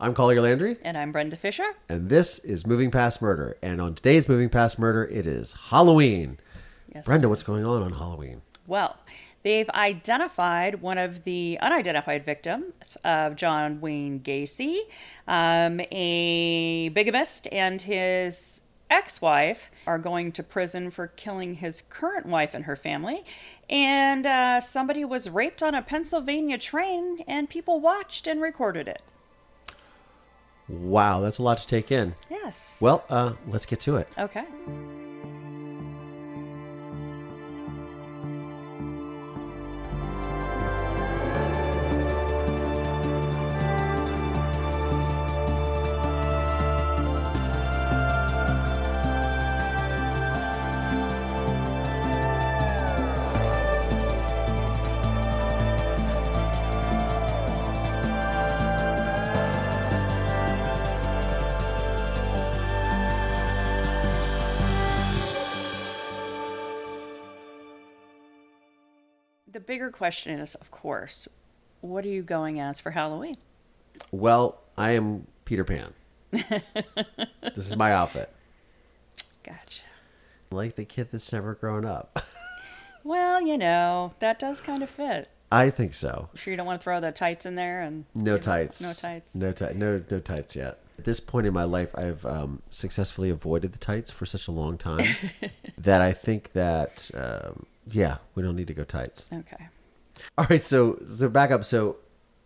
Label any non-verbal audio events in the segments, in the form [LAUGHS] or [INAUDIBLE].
I'm Collier Landry, And I'm Brenda Fisher. and this is Moving Past Murder. And on today's Moving Past Murder, it is Halloween. Yes, Brenda, what's going on on Halloween? Well, they've identified one of the unidentified victims of John Wayne Gacy, um, a bigamist, and his ex wife are going to prison for killing his current wife and her family. And uh, somebody was raped on a Pennsylvania train, and people watched and recorded it. Wow, that's a lot to take in. Yes. Well, uh, let's get to it. okay. Bigger question is, of course, what are you going as for Halloween? Well, I am Peter Pan. [LAUGHS] this is my outfit. Gotcha. Like the kid that's never grown up. [LAUGHS] Well, you know, that does kind of fit. I think so. Sure, you don't want to throw the tights in there and No you know, tights. No tights. No ti- No no tights yet. At this point in my life, I've um, successfully avoided the tights for such a long time [LAUGHS] that I think that um, yeah, we don't need to go tights. Okay. All right, so so back up. So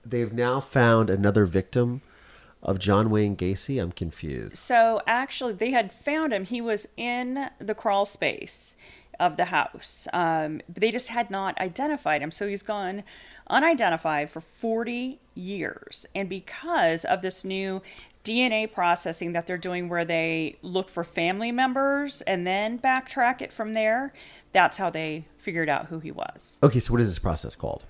they've now found another victim of John Wayne Gacy. I'm confused. So actually, they had found him. He was in the crawl space of the house. Um, but they just had not identified him. So he's gone unidentified for 40 years. And because of this new DNA processing that they're doing, where they look for family members and then backtrack it from there, that's how they figured out who he was. Okay, so what is this process called?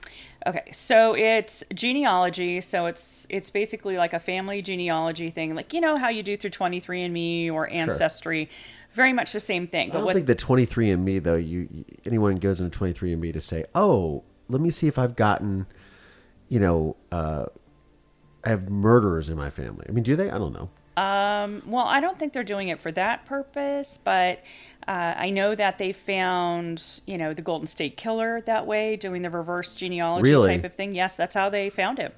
Okay, so it's genealogy. So it's it's basically like a family genealogy thing, like you know how you do through 23andMe or Ancestry. Very much the same thing. But I don't what think that 23andMe though. You you- anyone goes into 23andMe to say, oh, let me see if I've gotten, you know, uh, I have murderers in my family. I mean, do they? I don't know. Um, well, I don't think they're doing it for that purpose, but uh, I know that they found, you know, the Golden State Killer that way, doing the reverse genealogy Really? type of thing. Yes, that's how they found him.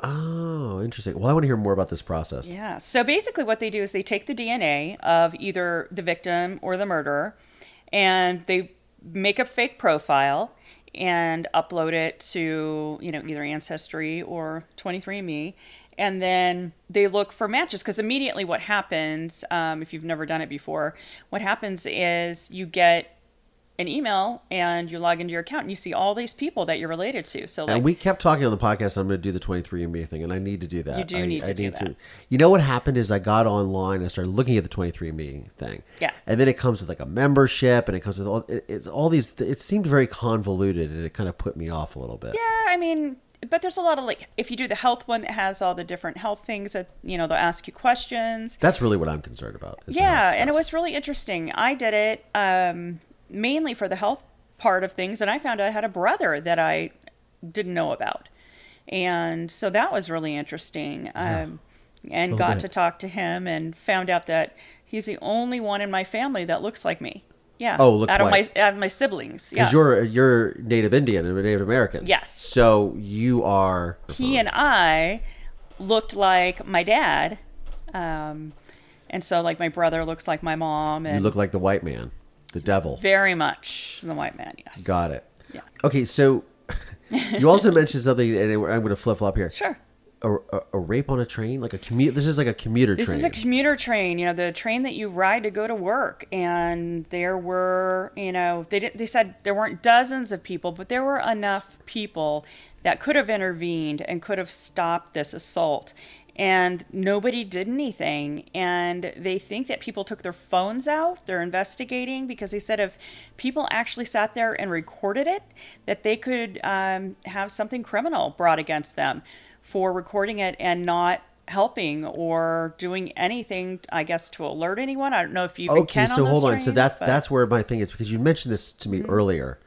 Oh, interesting. Well, I want to hear more about this process. Yeah. So basically, what they do is they take the DNA of either the victim or the murderer, and they make a fake profile and upload it to you know either Ancestry or 23andMe, and then they look for matches because immediately what happens um, if you've never done it before, what happens is you get an email and you log into your account and you see all these people that you're related to. So like and we kept talking on the podcast. I'm going to do the 23andMe thing, and I need to do that. You do I, need to I do that. You know what happened is I got online and started looking at the 23andMe thing. Yeah. And then it comes with like a membership, and it comes with all it, it's all these. It seemed very convoluted, and it kind of put me off a little bit. Yeah, I mean, but there's a lot of like, if you do the health one that has all the different health things that, you know, they'll ask you questions. That's really what I'm concerned about. Yeah, and it was really interesting. I did it um, mainly for the health part of things, and I found I had a brother that I didn't know about. And so that was really interesting. Um, and got bit. to talk to him and found out that he's the only one in my family that looks like me. Yeah. Oh, looks out of my out of my siblings. Yeah. Because you're you're Native Indian and Native American. Yes. So you are. he and I looked like my dad. Um, and so like my brother looks like my mom And You look like the white man, the devil. very much the white man, yes. Got it. Yeah. Okay, so [LAUGHS] you also mentioned something, and I'm going to flip flop here. Sure. A, a, a rape on a train, like a commute. This is like a commuter This train. is a commuter train, you know, the train that you ride to go to work. And there were, you know, they did, they said there weren't dozens of people, but there were enough people that could have intervened and could have stopped this assault. And nobody did anything. And they think that people took their phones out, they're investigating because they said if people actually sat there and recorded it, that they could um, have something criminal brought against them for recording it and not helping or doing anything i guess to alert anyone i don't know if you okay can so on hold on so that's but- that's where my thing is because you mentioned this to me earlier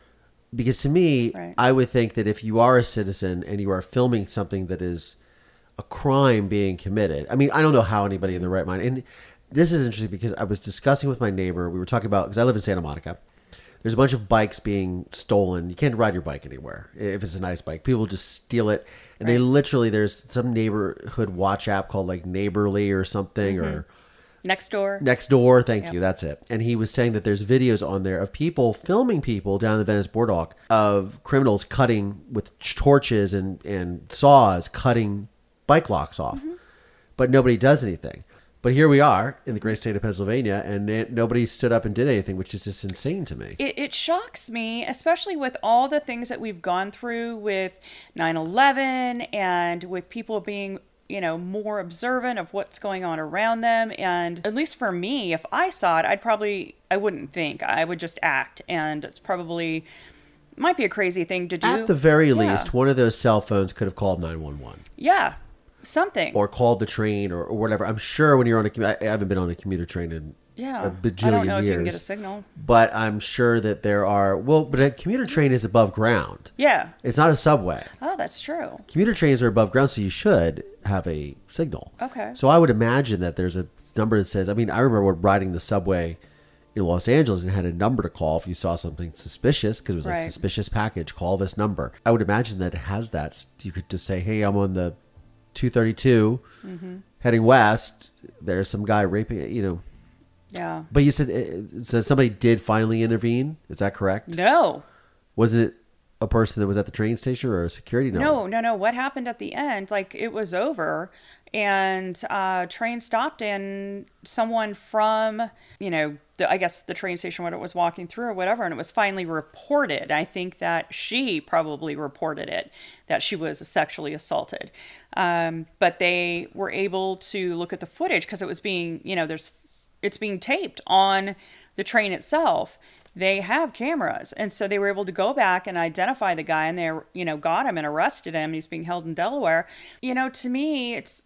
because to me Right. i would think that if you are a citizen and you are filming something that is a crime being committed i mean i don't know how anybody in the right mind and this is interesting because i was discussing with my neighbor we were talking about because i live in santa monica there's a bunch of bikes being stolen. You can't ride your bike anywhere if it's a nice bike. People just steal it, and they literally there's some neighborhood watch app called like Neighborly or something or mm-hmm. next door Next door, thank you. That's it. And he was saying that there's videos on there of people filming people down the Venice Boardwalk of criminals cutting with torches and, and saws, cutting bike locks off. Mm-hmm. But nobody does anything. But here we are in the great state of Pennsylvania, and it, nobody stood up and did anything, which is just insane to me. it, it shocks me, especially with all the things that we've gone through with 9 11 and with people being, you know, more observant of what's going on around them. And at least for me, if I saw it, I'd probably, I wouldn't think, I would just act. And it's probably, might be a crazy thing to do. At the very Yeah. least, one of those cell phones could have called 911 Yeah, something. or called the train or, or whatever. I'm sure when you're on a I I haven't been on a commuter train in yeah. a bajillion I don't know years. if you can get a signal. but I'm sure that there are. Well, but a commuter train is above ground. Yeah. It's not a subway. Oh, that's true. Commuter trains are above ground, so you should have a signal. Okay. So I would imagine that there's a number that says. I mean, I remember riding the subway in Los Angeles and had a number to call if you saw something suspicious because it was like Right. suspicious package. Call this number. I would imagine that it has that. You could just say, "Hey, I'm on the 232 Mm-hmm. heading west. There's some guy raping." You know. Yeah. But you said uh, so. Somebody did finally intervene. Is that correct? No. Was it a person that was at the train station or a security? No, no, no. What happened at the end? Like it was over, and uh, train stopped, and someone from you know, the, I guess the train station when it was walking through or whatever, and it was finally reported. I think that she probably reported it that she was sexually assaulted, um, but they were able to look at the footage because it was being you know, there's it's being taped on the train itself. They have cameras. And so they were able to go back and identify the guy and they you know got him and arrested him. He's being held in delaware. You know to me it's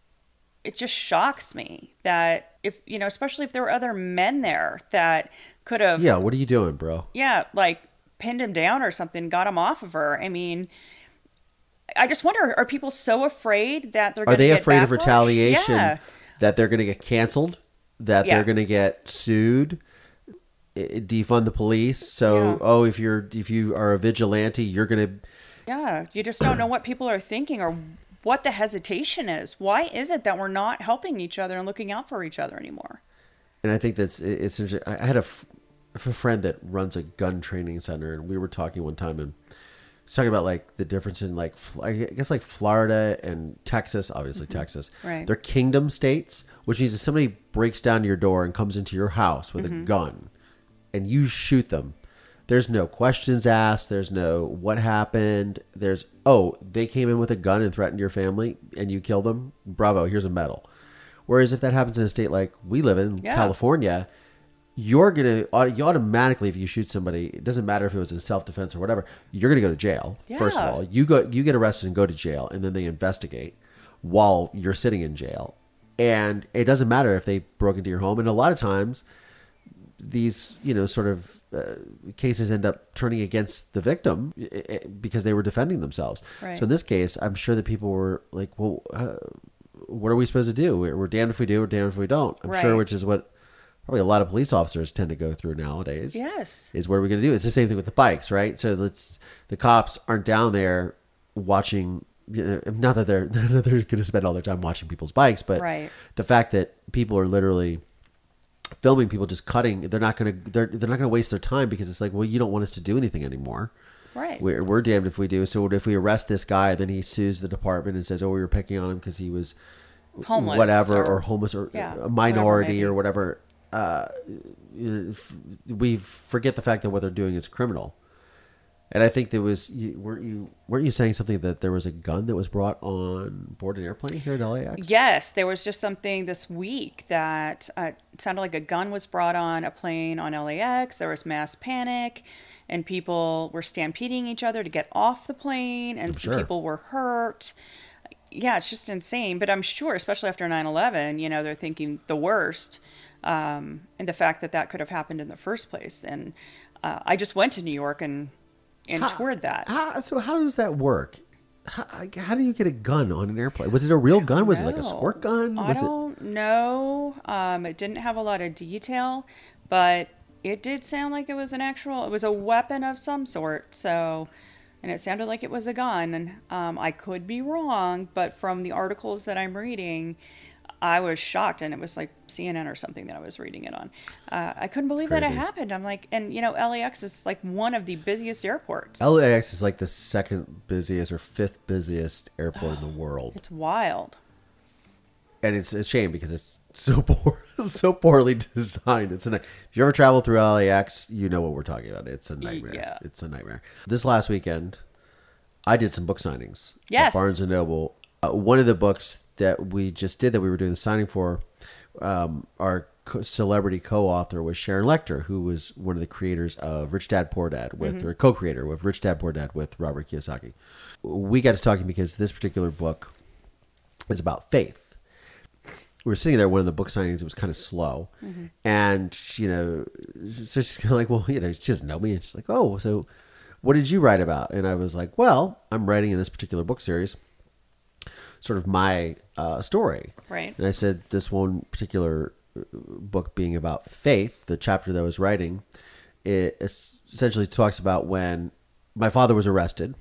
it just shocks me that if you know especially if there were other men there that could have Yeah. What are you doing, bro? yeah like pinned him down or something got him off of her i mean i just wonder are people so afraid that they're Are gonna they get afraid of retaliation? yeah That they're going to get canceled? That Yeah. they're going to get sued? Eh, eh, defund the police? So, Yeah. oh, if you're if you are a vigilante, you're going to Yeah, you just don't know what people are thinking or what the hesitation is. Why is it that we're not helping each other and looking out for each other anymore? and I think that's it's interesting. I had a friend that runs a gun training center, and we were talking one time, and talking about like the difference in like I guess like Florida and Texas, obviously mm-hmm. Texas, Right. They're kingdom states, which means if somebody breaks down your door and comes into your house with a mm-hmm. gun, and you shoot them. There's no questions asked. There's no what happened. There's oh they came in with a gun and threatened your family and you killed them. Bravo, here's a medal. Whereas if that happens in a state like we live in, Yeah. California, you're gonna you automatically if you shoot somebody, it doesn't matter if it was in self defense or whatever, you're gonna go to jail. First of all, you go you get arrested and go to jail, and then they investigate while you're sitting in jail. And it doesn't matter if they broke into your home. And a lot of times, these you know sort of uh, cases end up turning against the victim because they were defending themselves. Right. So in this case, I'm sure that people were like, "Well, uh, what are we supposed to do? We're, we're damned if we do, we're damned if we don't." I'm sure, which is what probably a lot of police officers tend to go through nowadays. Yes. is what are we going to do? It's the same thing with the bikes, right? So let's the cops aren't down there watching. Not that they're [LAUGHS] not that they're going to spend all their time watching people's bikes, but Right. the fact that people are literally filming people just cutting they're not going to they're, they're not going to waste their time because it's like well you don't want us to do anything anymore Right. we're, we're damned if we do so if we arrest this guy then he sues the department and says oh we were picking on him because he was Homeless whatever or, or- homeless or yeah, a minority maybe. or whatever uh, you know, f- we forget the fact that what they're doing is criminal And I think there was you, weren't you weren't you saying something that there was a gun that was brought on board an airplane here at LAX? Yes, there was just something this week that uh, sounded like a gun was brought on a plane on LAX. There was mass panic, and people were stampeding each other to get off the plane, and some sure. people were hurt. Yeah, it's just insane. But I'm sure, especially after 9 11, you know, they're thinking the worst. Um, and the fact that that could have happened in the first place. And uh, I just went to New York and, and toured that. How, so how does that work? How, how do you get a gun on an airplane? Was it a real gun? Was it like a squirt gun? I Was it? don't know. Um, it didn't have a lot of detail, but it did sound like it was an actual. It was a weapon of some sort. So, and it sounded like it was a gun. And um, I could be wrong, but from the articles that I'm reading, I was shocked, and it was like CNN or something that I was reading it on. Uh, I couldn't believe that it happened. I'm like, and you know, LAX is like one of the busiest airports. LAX is like the second busiest or fifth busiest airport in the [GASPS] world, it's wild. and it's a shame because it's so poor, [LAUGHS] so poorly designed. It's a night. If you ever travel through LAX, you know what we're talking about. It's a nightmare. yeah. It's a nightmare. This last weekend, I did some book signings. at Yes. Barnes and Noble. Uh, one of the books that we just did that we were doing the signing for, um, our co- celebrity co-author was Sharon Lechter, who was one of the creators of Rich Dad Poor Dad with, or co-creator with Rich Dad Poor Dad with Robert Kiyosaki. We got to talking because this particular book is about faith. We were sitting there one of the book signings. It was kind of slow, and you know, so she's kind of like, "Well, you know, she doesn't know me." And she's like, "Oh, so what did you write about?" And I was like, "Well, I'm writing in this particular book series, sort of my uh, story." Right. And I said, "This one particular uh, book being about faith, the chapter that I was writing, it essentially talks about when my father was arrested,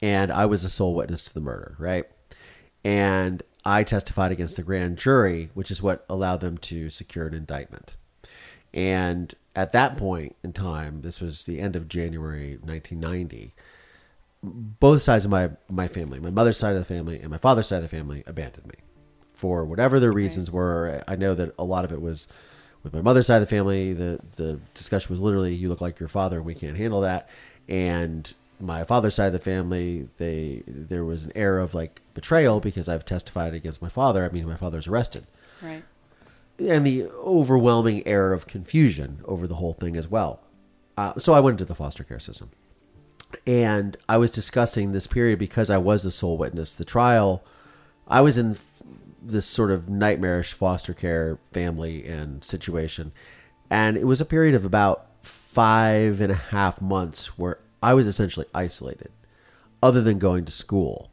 and I was a sole witness to the murder, right?" and I testified against the grand jury, which is what allowed them to secure an indictment. And at that point in time, this was the end of January 1990. Both sides of my my family, my mother's side of the family and my father's side of the family, abandoned me for whatever their reasons were. I know that a lot of it was with my mother's side of the family. The the discussion was literally, "You look like your father, and we can't handle that." And my father's side of the family, they there was an air of like betrayal because I've testified against my father. I mean, my father's arrested Right. and the overwhelming air of confusion over the whole thing as well. Uh, so I went into the foster care system, and I was discussing this period because I was the sole witness. The trial, I was in this sort of nightmarish foster care family and situation, and it was a period of about five and a half months where I was essentially isolated, other than going to school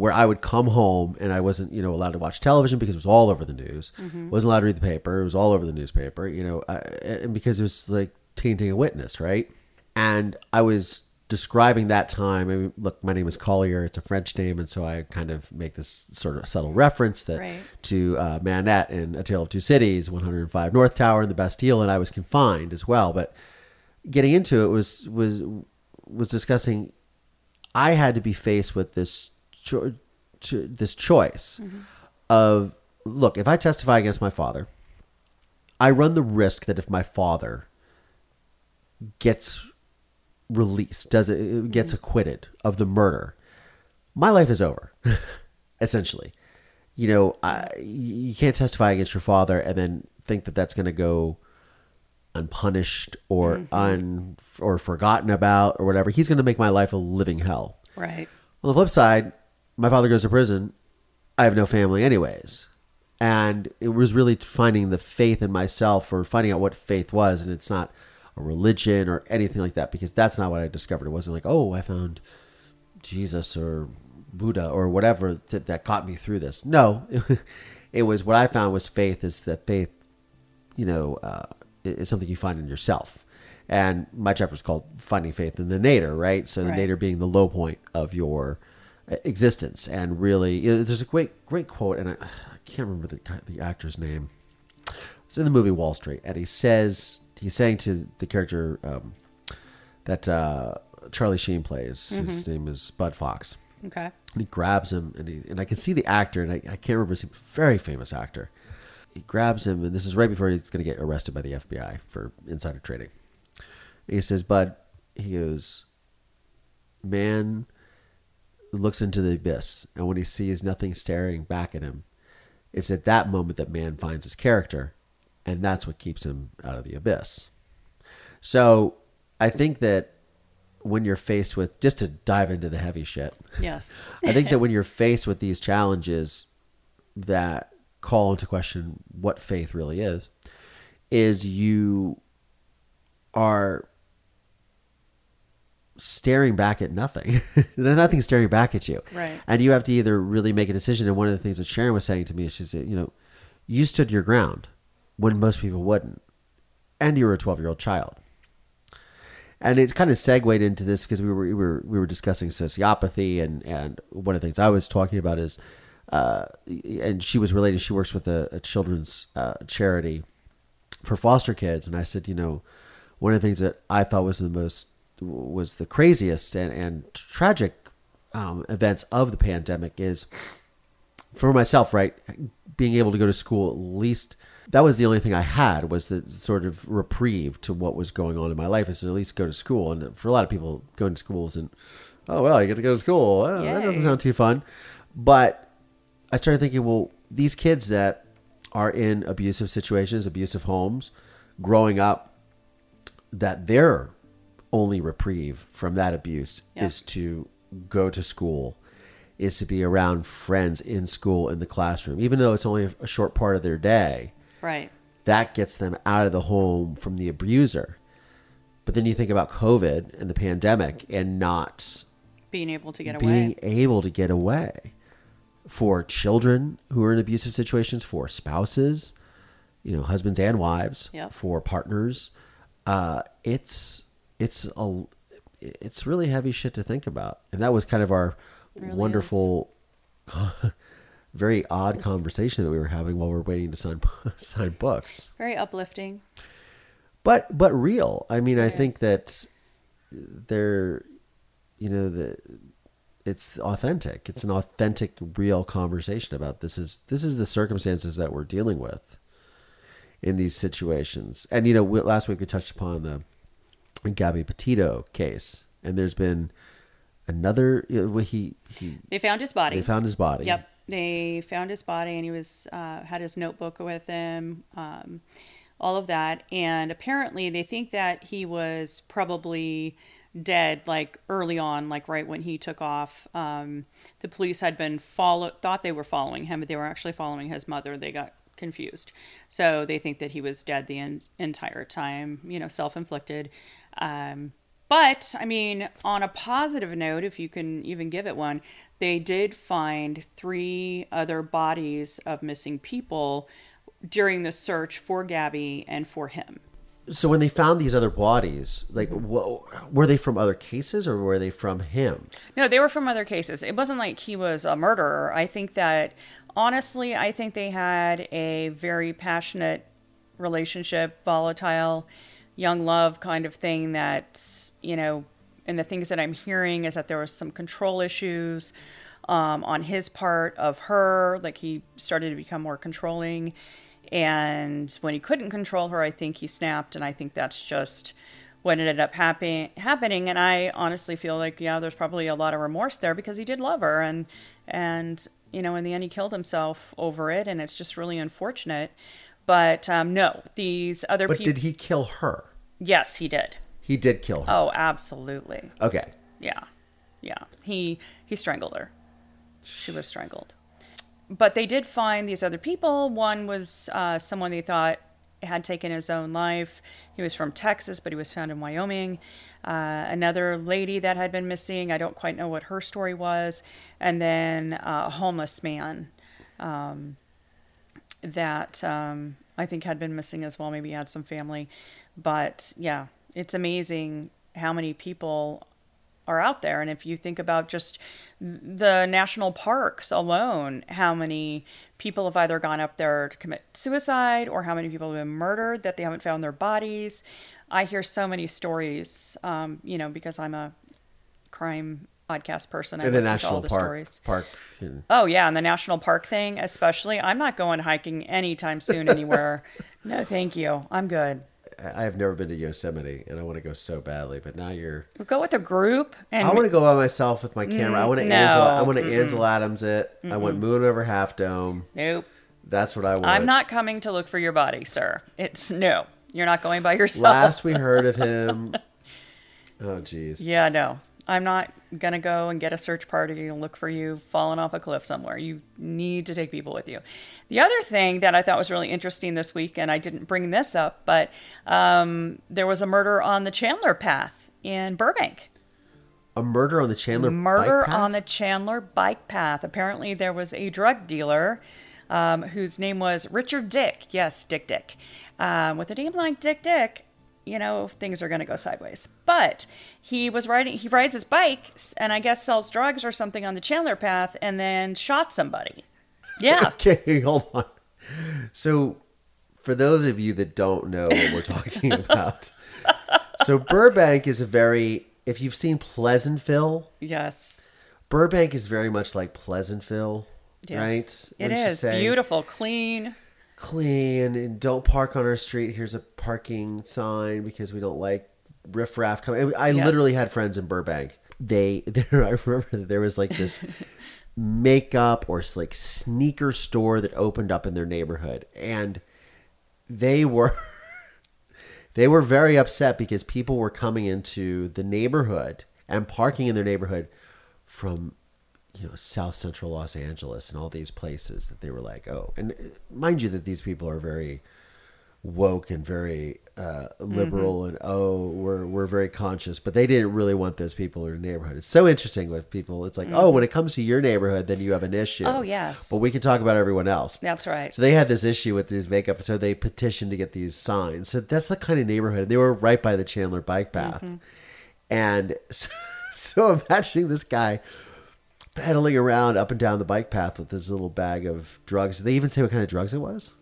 where I would come home and I wasn't, you know, allowed to watch television because it was all over the news. Mm-hmm. wasn't allowed to read the paper. It was all over the newspaper, you know, I, and because it was like tainting a witness, right? And I was describing that time. I mean, look, my name is Collier. It's a French name, and so I kind of make this sort of subtle reference that Right. to uh, Manette in A Tale of Two Cities, 105 North Tower, and the Bastille, and I was confined as well. But getting into it was was was discussing I had to be faced with this cho- cho- this choice of look, if I testify against my father, I run the risk that if my father gets released, does it gets acquitted of the murder, my life is over, [LAUGHS] essentially. You know, I, you can't testify against your father and then think that that's going to go unpunished or mm-hmm. un or forgotten about or whatever. He's going to make my life a living hell. Right. On the flip side, my father goes to prison. I have no family, anyways. And it was really finding the faith in myself or finding out what faith was. And it's not a religion or anything like that because that's not what I discovered. It wasn't like, oh, I found Jesus or Buddha or whatever that, that got me through this. No, [LAUGHS] it was what I found was faith is that faith, you know, uh, is something you find in yourself. And my chapter is called Finding Faith in the Nadir, right? So the Right. Nadir being the low point of your uh, existence. And really, you know, there's a great, great quote, and I, I can't remember the, the actor's name. It's in the movie Wall Street, and he says, he's saying to the character um, that uh, Charlie Sheen plays, his name is Bud Fox. Okay. And he grabs him, and he, and I can see the actor, and I, I can't remember his name, very famous actor. He grabs him, and this is right before he's going to get arrested by the FBI for insider trading. And he says, "Bud," he goes, man looks into the abyss, and when he sees nothing staring back at him, it's at that moment that man finds his character, and that's what keeps him out of the abyss. So I think that when you're faced with, just to dive into the heavy shit, Yes. [LAUGHS] I think that when you're [LAUGHS] faced with these challenges that call into question what faith really is, is you are staring back at nothing. [LAUGHS] There's nothing staring back at you. Right. And you have to either really make a decision. And one of the things that Sharon was saying to me, is she said, you know, you stood your ground when most people wouldn't. And you were a 12 year old child. And it kind of segued into this because we were, we were we were discussing sociopathy and and one of the things I was talking about is, uh, and she was related. She works with a, a children's uh, charity for foster kids, and I said, you know, one of the things that I thought was the most was the craziest and and tragic um, events of the pandemic is for myself, right? Being able to go to school at least that was the only thing I had was the sort of reprieve to what was going on in my life is to at least go to school. And for a lot of people, going to schools and oh well, you get to go to school. Well, that doesn't sound too fun. But I started thinking, well, these kids that are in abusive situations, abusive homes, growing up, that their only reprieve from that abuse Yeah. is to go to school, is to be around friends in school in the classroom, even though it's only a short part of their day. Right. That gets them out of the home from the abuser. But then you think about COVID and the pandemic and not Being able to get being away. Being able to get away for children who are in abusive situations, for spouses, you know, husbands and wives, Yep. for partners. Uh, it's it's a it's really heavy shit to think about, and that was kind of our really wonderful, very odd conversation that we were having while we are waiting to sign [LAUGHS] sign books Very uplifting. but but real. I mean, I think that they're, you know, the it's authentic. It's an authentic, real conversation about this is this is the circumstances that we're dealing with in these situations. And you know, we, last week we touched upon the Gabby Petito case, and there's been another. You know, he he They found his body. they found his body. Yep. They found his body and he was uh, had his notebook with him, um, all of that. And apparently, they think that he was probably dead like early on, like right when he took off. Um, the police had been follow thought they were following him, but they were actually following his mother. They got confused, so they think that he was dead the en- entire time. You know, self inflicted. Um, but I mean, on a positive note, if you can even give it one, they did find three other bodies of missing people during the search for Gabby and for him. So when they found these other bodies, like, mm-hmm. wha- were they from other cases or were they from him? No, they were from other cases. It wasn't like he was a murderer. I think that, honestly, I think they had a very passionate relationship, volatile, young love kind of thing that, you know, and the things that I'm hearing is that there was some control issues um, on his part of her. Like he started to become more controlling. And when he couldn't control her, I think he snapped. And I think that's just what ended up happen- happening. And I honestly feel like, yeah, there's probably a lot of remorse there because he did love her. And, and, you know, in the end, he killed himself over it. And it's just really unfortunate. But um, no, these other But people. did he kill her? Yes, he did. He did kill her. Oh, absolutely. Okay. Yeah. Yeah. He he strangled her. She was strangled. But they did find these other people. One was uh, someone they thought had taken his own life. He was from Texas, but he was found in Wyoming. Uh, another lady that had been missing. I don't quite know what her story was. And then uh, a homeless man um, that um, I think had been missing as well. Maybe had some family. But yeah, it's amazing how many people are out there. And if you think about just the national parks alone, how many people have either gone up there to commit suicide or how many people have been murdered that they haven't found their bodies. I hear so many stories, um, you know, because I'm a crime podcast person. I In the listen to all national the park. stories. Park. in- Oh yeah, and the national park thing, especially. I'm not going hiking anytime soon [LAUGHS] anywhere. no, thank you. I'm good. I have never been to Yosemite, and I want to go so badly. But now you're. Go with a group and I want to go by myself with my camera. I want to Mm, no. Ansel. I want to Ansel Adams it. I want Moon over Half Dome. nope. That's what I want. I'm not coming to look for your body, sir. It's no. You're not going by yourself. Last we heard of him. [LAUGHS] Oh, jeez. Yeah, no. I'm not going to go and get a search party and look for you falling off a cliff somewhere. You need to take people with you. The other thing that I thought was really interesting this week, and I didn't bring this up, but um, there was a murder on the Chandler Path in Burbank. A murder on the Chandler Murder on the Chandler Bike Path. Apparently, there was a drug dealer um, whose name was Richard Dick. Yes, Dick Dick. Um, with a name like Dick Dick, you know things are going to go sideways. But he was riding. He rides his bike and I guess sells drugs or something on the Chandler Path, and then shot somebody. Yeah. [LAUGHS] Okay, hold on. So, for those of you that don't know what we're talking [LAUGHS] about, so Burbank is a very, if you've seen Pleasantville, yes. Burbank is very much like Pleasantville, Yes. right? It Wouldn't you is say? beautiful, clean. Clean and don't park on our street. Here's a parking sign because we don't like riffraff coming. I Yes. literally had friends in Burbank. They [LAUGHS] there I remember that there was like this [LAUGHS] makeup or like sneaker store that opened up in their neighborhood and they were [LAUGHS] they were very upset because people were coming into the neighborhood and parking in their neighborhood from you know south central los angeles and all these places that they were like oh and uh, mind you that these people are very woke and very uh, liberal and oh we're we're very conscious but they didn't really want those people in their neighborhood it's so interesting with people it's like oh when it comes to your neighborhood then you have an issue Oh, yes. but we can talk about everyone else That's right. so they had this issue with these makeup, so they petitioned to get these signs. So that's the kind of neighborhood. They were right by the Chandler bike path. And [LAUGHS] so, so imagining this guy pedaling around up and down the bike path with this little bag of drugs. Did they even say what kind of drugs it was?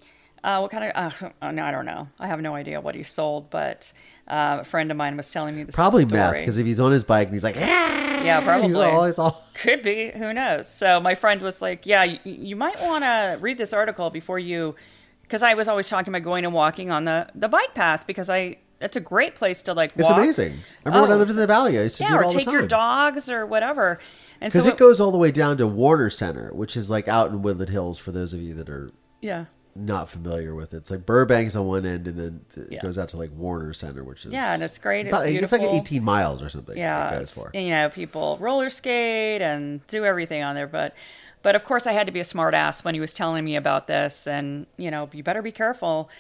Uh, what kind of? Uh, [LAUGHS] uh, no, I don't know. I have no idea what he sold, but uh, a friend of mine was telling me the Probably story. meth, because if he's on his bike and he's like, ah, Yeah, probably. he's always all, [LAUGHS] Could be. Who knows? So my friend was like, "Yeah, you, you might want to read this article before you," because I was always talking about going and walking on the the bike path because I that's a great place to like. it's amazing. I remember when I Oh, lived in the valley, I used to Yeah, do it or all take your dogs or whatever. And so Because it goes all the way down to Warner Center, which is like out in Woodland Hills for those of you that are yeah. not familiar with it. It's like Burbank's on one end, and then it Yeah. goes out to like Warner Center, which is Yeah, and it's great. It's about- it's like 18 miles or something. yeah, for. you know, people roller skate and do everything on there, but but of course I had to be a smart ass when he was telling me about this, and you know, you better be careful.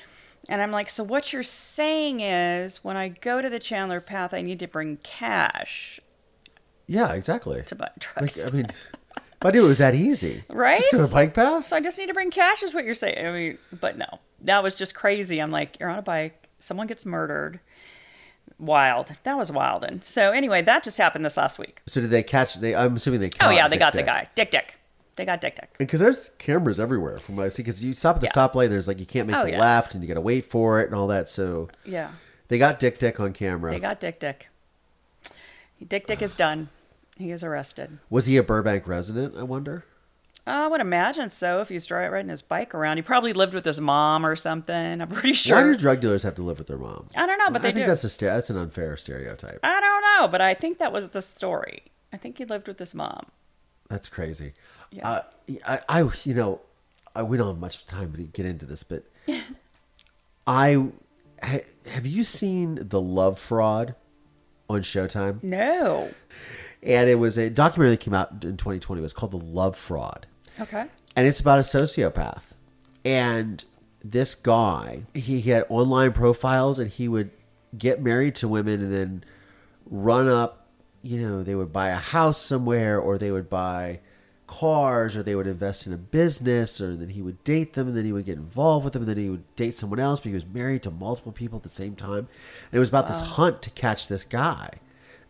And I'm like, so what you're saying is, when I go to the Chandler Path, I need to bring cash Yeah, exactly. to buy drugs. Like, I mean, if I knew it was that easy, [LAUGHS] Right? Just go to bike path. so I just need to bring cash, is what you're saying. I mean, but no, that was just crazy. I'm like, you're on a bike, someone gets murdered. Wild. That was wild. And so anyway, that just happened this last week. So did they catch? They I'm assuming they. Caught oh yeah, they Dick got the guy, Dick Dick. They got Dick Dick. Because there's cameras everywhere from what I see. Because you stop at the Yeah. stoplight, there's like you can't make Oh, the yeah. left, and you got to wait for it, and all that. So Yeah, they got Dick Dick on camera. they got Dick Dick. Dick Dick is done. He is arrested. was he a Burbank resident? I wonder. I would imagine so. If he's dri- riding his bike around, he probably lived with his mom or something. I'm pretty sure. Why do drug dealers have to live with their mom? I don't know, but they I think do. that's a that's an unfair stereotype. I don't know, but I think that was the story. I think he lived with his mom. That's crazy. Yeah. Uh, I, I, you know, I, we don't have much time to get into this, but [LAUGHS] I ha, have you seen the Love Fraud on Showtime? No. And it was a documentary that came out in 2020. It was called The Love Fraud, Okay. and it's about a sociopath. And this guy, he, he had online profiles, and he would get married to women and then run up. You know, they would buy a house somewhere, or they would buy cars, or they would invest in a business, or then he would date them, and then he would get involved with them, and then he would date someone else. But he was married to multiple people at the same time, and it was about this hunt to catch this guy.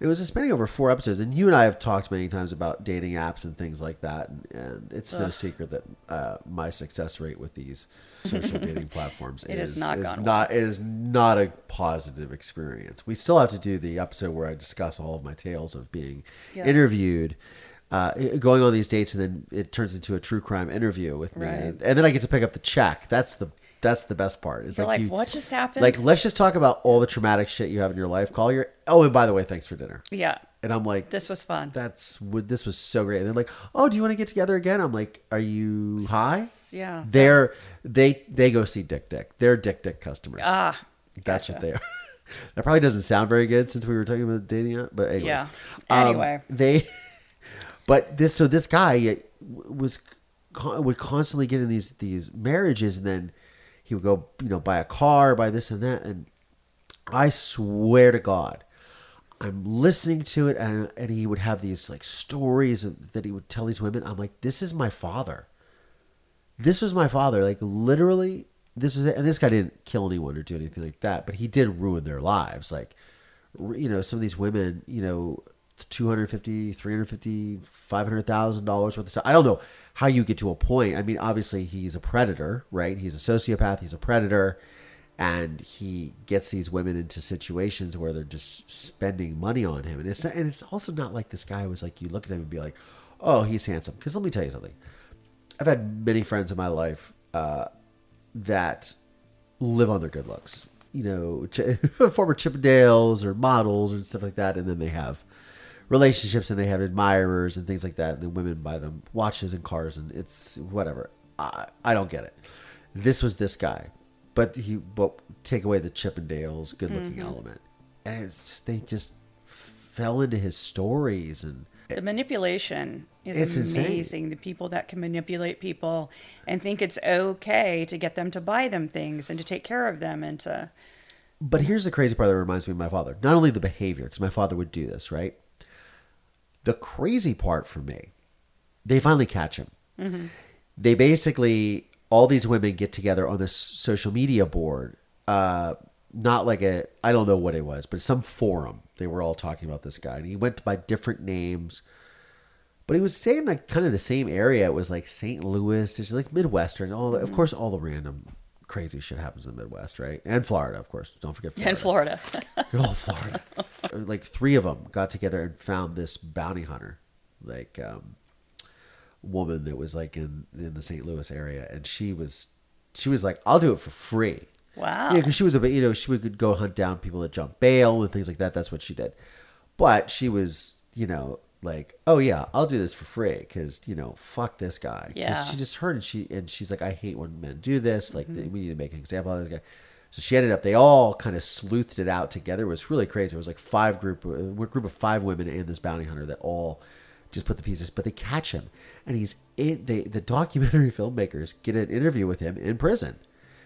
It was spanning over four episodes, and you and I have talked many times about dating apps and things like that, and, and it's no secret that uh, my success rate with these social [LAUGHS] dating platforms It has is not is not it is not a positive experience. We still have to do the episode where I discuss all of my tales of being Yeah. interviewed, uh, going on these dates, and then it turns into a true crime interview with me, Right. and, and then I get to pick up the check. That's the that's the best part. It's You're like, you, what just happened? Like, let's just talk about all the traumatic shit you have in your life. Call your. Oh, and by the way, thanks for dinner. yeah, And I'm like, this was fun. that's what this was so great. And they're like, oh, do you want to get together again? I'm like, are you high? Yeah. They're they they go see Dick Dick. They're Dick Dick customers. Ah, That's what they are. [LAUGHS] that probably doesn't sound very good since we were talking about dating, but anyways. Yeah. Um, Anyway. they, [LAUGHS] but this so this guy uh, was would constantly get in these these marriages, and then he would go, you know, buy a car, buy this and that, and I swear to God, I'm listening to it, and and he would have these like stories that he would tell these women. I'm like, this is my father. This was my father. Like literally, this was it. And this guy didn't kill anyone or do anything like that, but he did ruin their lives. Like, you know, some of these women, you know, 250 350 500000 dollars worth of stuff i don't know how you get to a point i mean obviously he's a predator right he's a sociopath he's a predator and he gets these women into situations where they're just spending money on him. And it's not, and it's also not like this guy was like you look at him and be like oh he's handsome. Because let me tell you something. I've had many friends in my life uh, that live on their good looks. You know ch- [LAUGHS] former chippendales or models and stuff like that and then they have relationships and they have admirers and things like that and then women buy them watches and cars and it's whatever. I, I don't get it. This was this guy but he but take away the chippendales good looking mm-hmm. element and it's just, they just fell into his stories and the manipulation is It's insane. amazing. The people that can manipulate people and think it's okay to get them to buy them things and to take care of them and to But here's the crazy part that reminds me of my father. Not only the behavior, because my father would do this, right? The crazy part for me, they finally catch him. Mm-hmm. They basically, all these women get together on this social media board. Uh, not like a, I don't know what it was, but some forum. They were all talking about this guy. And he went by different names. But he was staying like kind of the same area. It was like St. Louis, it's like Midwestern. All the, of course, all the random crazy shit happens in the Midwest, right? And Florida, of course. Don't forget Florida. in Florida. [LAUGHS] Good old Florida. [LAUGHS] like three of them got together and found this bounty hunter, like um, woman that was like in in the St. Louis area, and she was she was like, "I'll do it for free." Wow. Yeah, because she was a bit, you know, she would go hunt down people that jump bail and things like that. That's what she did. But she was, you know, like, "Oh yeah, I'll do this for free," because you know, fuck this guy. Yeah. she just heard and she and she's like, "I hate when men do this. Like, mm-hmm. we need to make an example of this guy." So she ended up. They all kind of sleuthed it out together. It was really crazy. It was like five group, uh, a group of five women and this bounty hunter that all just put the pieces. But they catch him, and he's in. They the documentary [LAUGHS] filmmakers get an interview with him in prison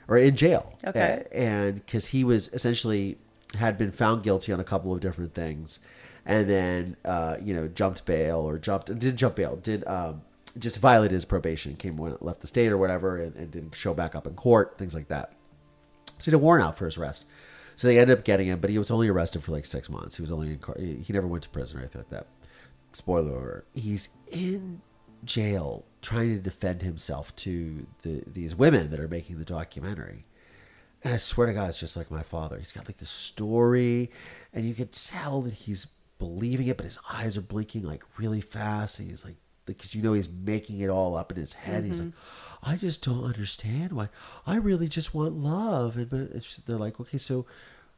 or in jail. Okay. And because he was essentially had been found guilty on a couple of different things, and then uh, you know jumped bail or jumped didn't jump bail did um, just violated his probation, came when left the state or whatever, and, and didn't show back up in court, things like that. So he had a warrant out for his arrest. So they ended up getting him, but he was only arrested for like six months. He was only in he never went to prison or anything like that. Spoiler alert: he's in jail trying to defend himself to the these women that are making the documentary. And I swear to God, it's just like my father. He's got like this story, and you can tell that he's believing it, but his eyes are blinking like really fast. And he's like, because you know he's making it all up in his head. He's like, mm-hmm. I just don't understand why. I really just want love. And but it's, they're like, okay, so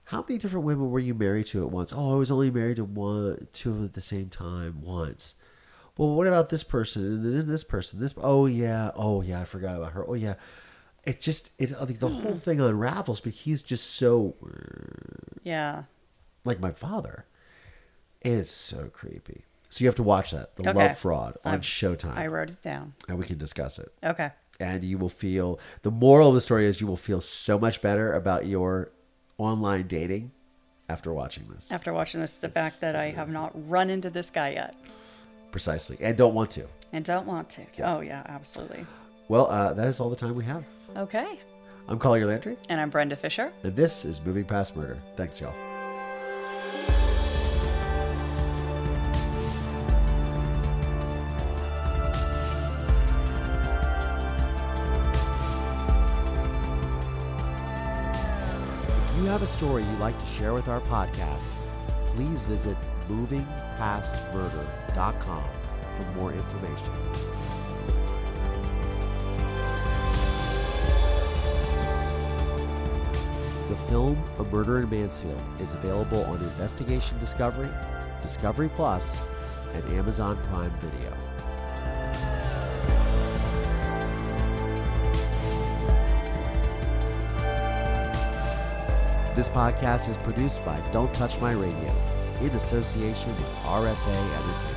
how many different women were you married to at once? Oh, I was only married to one, two of them at the same time once. Well, what about this person and then this person? This oh yeah, oh yeah, I forgot about her. Oh yeah, it just it like the hmm. whole thing unravels. But he's just so yeah. like my father. It's so creepy. So you have to watch that, The Okay. Love Fraud, on I'm- Showtime, I wrote it down. and we can discuss it. Okay. And you will feel the moral of the story is you will feel so much better about your online dating after watching this. After watching this, the fact that I have not run into this guy yet Precisely, and don't want to. and don't want to. Oh, yeah, absolutely. Well, uh, that is all the time we have. Okay. I'm Collier Landry. And I'm Brenda Fisher. And this is Moving Past Murder. Thanks, y'all. Have a story you'd like to share with our podcast, please visit movingpastmurder.com for more information. The film A Murder in Mansfield is available on Investigation Discovery, Discovery Plus, and Amazon Prime Video. This podcast is produced by Don't Touch My Radio in association with RSA Entertainment.